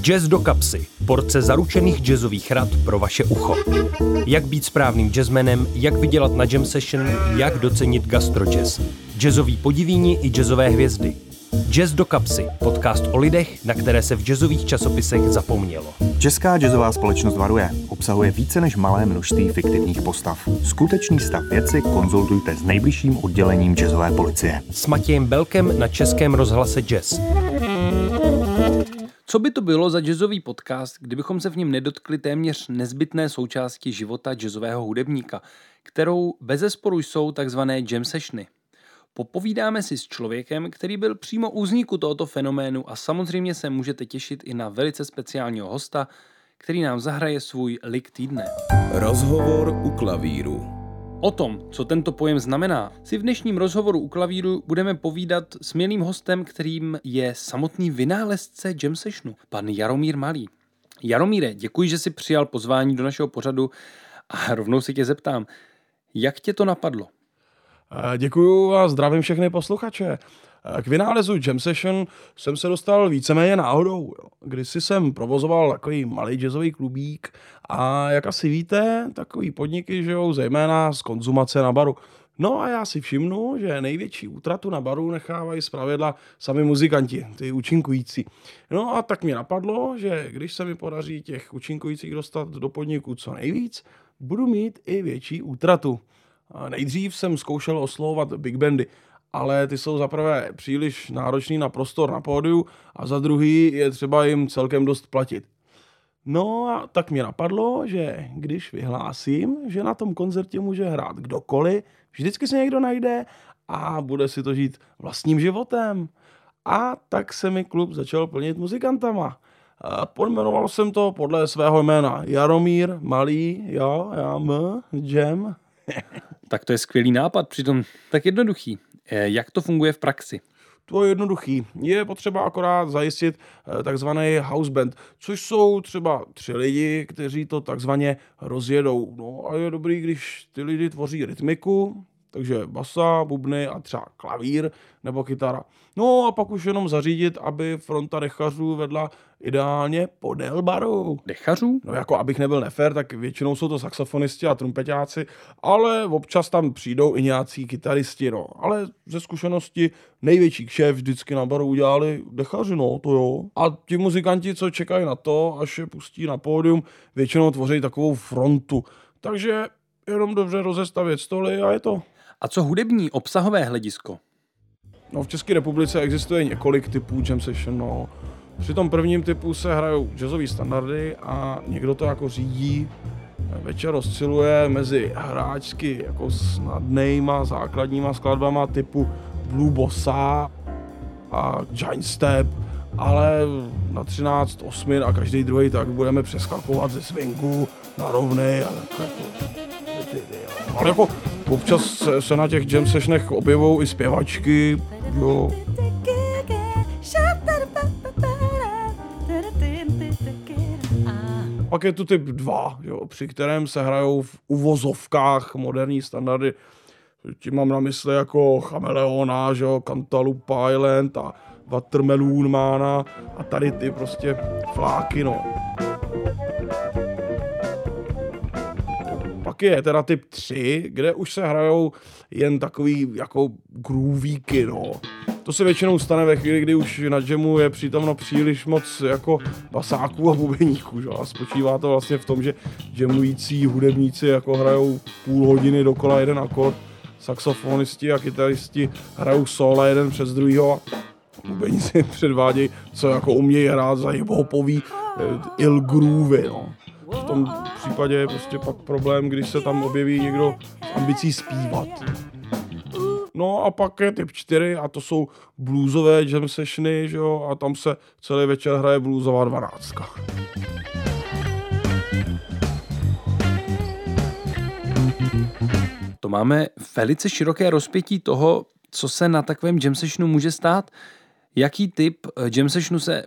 Jazz do kapsy. Porce zaručených jazzových rad pro vaše ucho. Jak být správným jazzmenem, jak vydělat na jam session, jak docenit gastrojazz. Jazzový podivíni i jazzové hvězdy. Jazz do kapsy. Podcast o lidech, na které se v jazzových časopisech zapomnělo. Česká jazzová společnost varuje. Obsahuje více než malé množství fiktivních postav. Skutečný stav věci konzultujte s nejbližším oddělením jazzové policie. S Matějem Belkem na Českém rozhlase Jazz. Co by to bylo za jazzový podcast, kdybychom se v něm nedotkli téměř nezbytné součásti života jazzového hudebníka, kterou bezesporu jsou takzvané jam sessiony. Popovídáme si s člověkem, který byl přímo u vzniku tohoto fenoménu a samozřejmě se můžete těšit i na velice speciálního hosta, který nám zahraje svůj lik týdne. Rozhovor u klavíru. O tom, co tento pojem znamená, si v dnešním rozhovoru u klavíru budeme povídat s milým hostem, kterým je samotný vynálezce jam sessionu, pan Jaromír Malý. Jaromíre, děkuji, že jsi přijal pozvání do našeho pořadu a rovnou se tě zeptám, jak tě to napadlo? Děkuji a zdravím všechny posluchače. K vynálezu Jam Session jsem se dostal víceméně náhodou. Když si jsem provozoval takový malý jazzový klubík a jak asi víte, takový podniky žijou zejména z konzumace na baru. No a já si všimnu, že největší útratu na baru nechávají zpravidla sami muzikanti, ty účinkující. No a tak mě napadlo, že když se mi podaří těch účinkujících dostat do podniku co nejvíc, budu mít i větší útratu. Nejdřív jsem zkoušel oslovovat big bandy, ale ty jsou zaprvé příliš náročný na prostor na pódiu a za druhý je třeba jim celkem dost platit. No a tak mě napadlo, že když vyhlásím, že na tom koncertě může hrát kdokoliv, vždycky se někdo najde a bude si to žít vlastním životem. A tak se mi klub začal plnit muzikantama. Pojmenoval jsem to podle svého jména Jaromír, Malý, jo, já, M, Jam. tak to je skvělý nápad, přitom tak jednoduchý. Eh, jak to funguje v praxi? To je jednoduchý. Je potřeba akorát zajistit eh, takzvaný house band, což jsou třeba tři lidi, kteří to takzvaně rozjedou. No a je dobrý, když ty lidi tvoří rytmiku, takže basa, bubny a třeba klavír nebo kytara. No a pak už jenom zařídit, aby fronta dechařů vedla ideálně podél baru. Dechařů? No jako abych nebyl nefér, tak většinou jsou to saxofonisti a trumpetáci, ale občas tam přijdou i nějací kytaristi, no. Ale ze zkušenosti největší šéf vždycky na baru udělali dechaři, no, to jo. A ti muzikanti, co čekají na to, až je pustí na pódium, většinou tvoří takovou frontu. Takže jenom dobře rozestavět stoly a je to. A co hudební obsahové hledisko? No, v České republice existuje několik typů jam session. No. Při tom prvním typu se hrajou jazzové standardy a někdo to jako řídí. Večer osciluje mezi hráčsky jako snadnýma základníma skladbama typu Blue Bossa a Giant Step, ale na 13 osmin a každý druhý tak budeme přeskakovat ze swingu na rovnej a tak jako, ale jako občas se, se na těch jam sessionech objevou i zpěvačky, jo. Pak je tu typ 2, jo, při kterém se hrajou v uvozovkách moderní standardy. Tím mám na mysli jako Chameleona, že jo, Cantaloupe Island a Watermelon Mana a tady ty prostě fláky, no. Pak je teda typ 3, kde už se hrajou jen takový jako groovíky, no. To se většinou stane ve chvíli, kdy už na jamu je přítomno příliš moc jako basáků a bubeníků, že? A spočívá to vlastně v tom, že jamující hudebníci jako hrajou půl hodiny dokola jeden akord, saxofonisti a kytaristi hrajou solo jeden přes druhýho a bubeníci předvádějí, co jako umějí hrát za hip-hopový eh, il groovy, no. Tom případě je prostě pak problém, když se tam objeví někdo s ambicí zpívat. No a pak je typ 4 a to jsou bluesové jam sessiony, že jo, a tam se celý večer hraje bluesová dvanáctka. To máme velice široké rozpětí toho, co se na takovém jam sessionu může stát. Jaký typ eh, jam sessionu se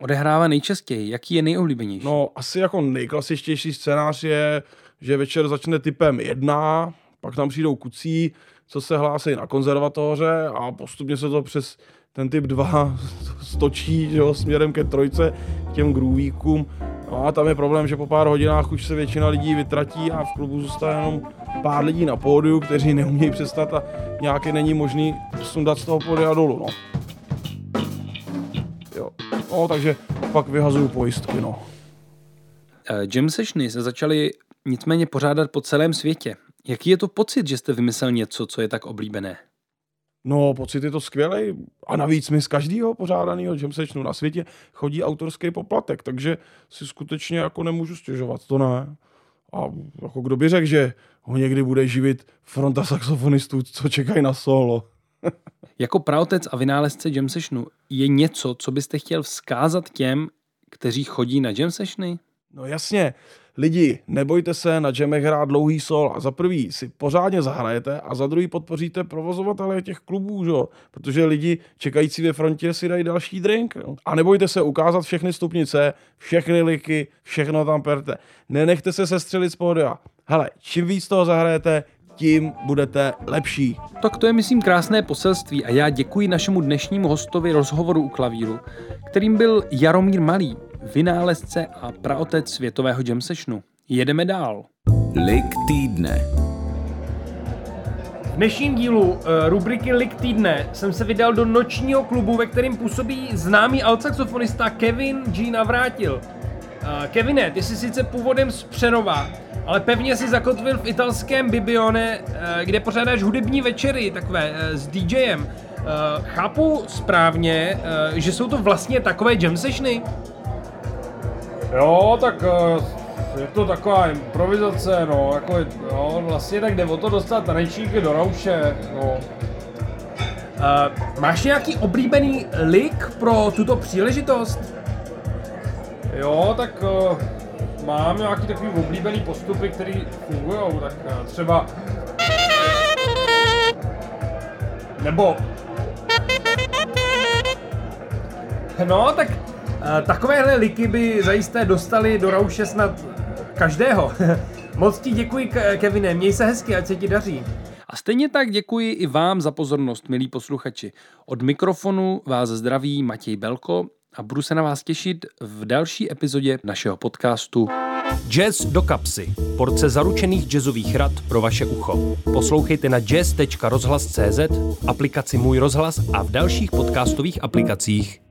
odehrává nejčastěji? Jaký je nejoblíbenější? No, asi jako nejklasičtější scénář je, že večer začne typem jedna, pak tam přijdou kucí, co se hlásí na konzervatoře a postupně se to přes ten typ 2 stočí že jo, směrem ke trojce, k těm groovíkům. No a tam je problém, že po pár hodinách už se většina lidí vytratí a v klubu zůstane jenom pár lidí na pódiu, kteří neumějí přestat a nějaké není možný sundat z toho pódia dolů. No. No takže pak vyhazuju pojistky. No. Eh, Jam sessiony se začaly nicméně pořádat po celém světě. Jaký je to pocit, že jste vymyslel něco, co je tak oblíbené? No, pocit je to skvělý. A navíc mi z každého pořádaného jam sessionu na světě chodí autorský poplatek, takže si skutečně jako nemůžu stěžovat, to ne. A jako kdo by řekl, že ho někdy bude živit fronta saxofonistů, co čekají na solo. Jako praotec a vynálezce jam sessionu je něco, co byste chtěl vzkázat těm, kteří chodí na jam sessiony? No jasně, lidi, nebojte se na jamech hrát dlouhý sol a za prvý si pořádně zahrajete a za druhý podpoříte provozovatele těch klubů, že? protože lidi čekající ve frontě si dají další drink. Jo? A nebojte se ukázat všechny stupnice, všechny liky, všechno tam perte. Nenechte se sestřelit z pódia. Hele, čím víc toho zahrajete, tím budete lepší. Tak to je, myslím, krásné poselství a já děkuji našemu dnešnímu hostovi rozhovoru u klavíru, kterým byl Jaromír Malý, vynálezce a praotec světového jam sessionu. Jedeme dál. Lik týdne. V dnešním dílu uh, rubriky Lik týdne jsem se vydal do nočního klubu, ve kterém působí známý altsaxofonista Kevin G. Navrátil. Uh, Kevine, ty jsi sice původem z Přerova, ale pevně si zakotvil v italském Bibione, uh, kde pořádáš hudební večery takové uh, s DJem. Uh, chápu správně, uh, že jsou to vlastně takové jam sessiony? Jo, tak je to taková improvizace, no, jako, jo, vlastně tak jde o to dostat tanečníky do rauše, no. Uh, máš nějaký oblíbený lik pro tuto příležitost? Jo, tak uh, mám nějaký takový oblíbený postupy, které fungují, tak uh, třeba... Nebo... No, tak uh, takovéhle liky by zajisté dostali do rauše snad každého. Moc ti děkuji, Kevine, měj se hezky, ať se ti daří. A stejně tak děkuji i vám za pozornost, milí posluchači. Od mikrofonu vás zdraví Matěj Belko a budu se na vás těšit v další epizodě našeho podcastu Jazz do kapsy. Porce zaručených jazzových rad pro vaše ucho. Poslouchejte na jazz.rozhlas.cz, aplikaci Můj rozhlas a v dalších podcastových aplikacích.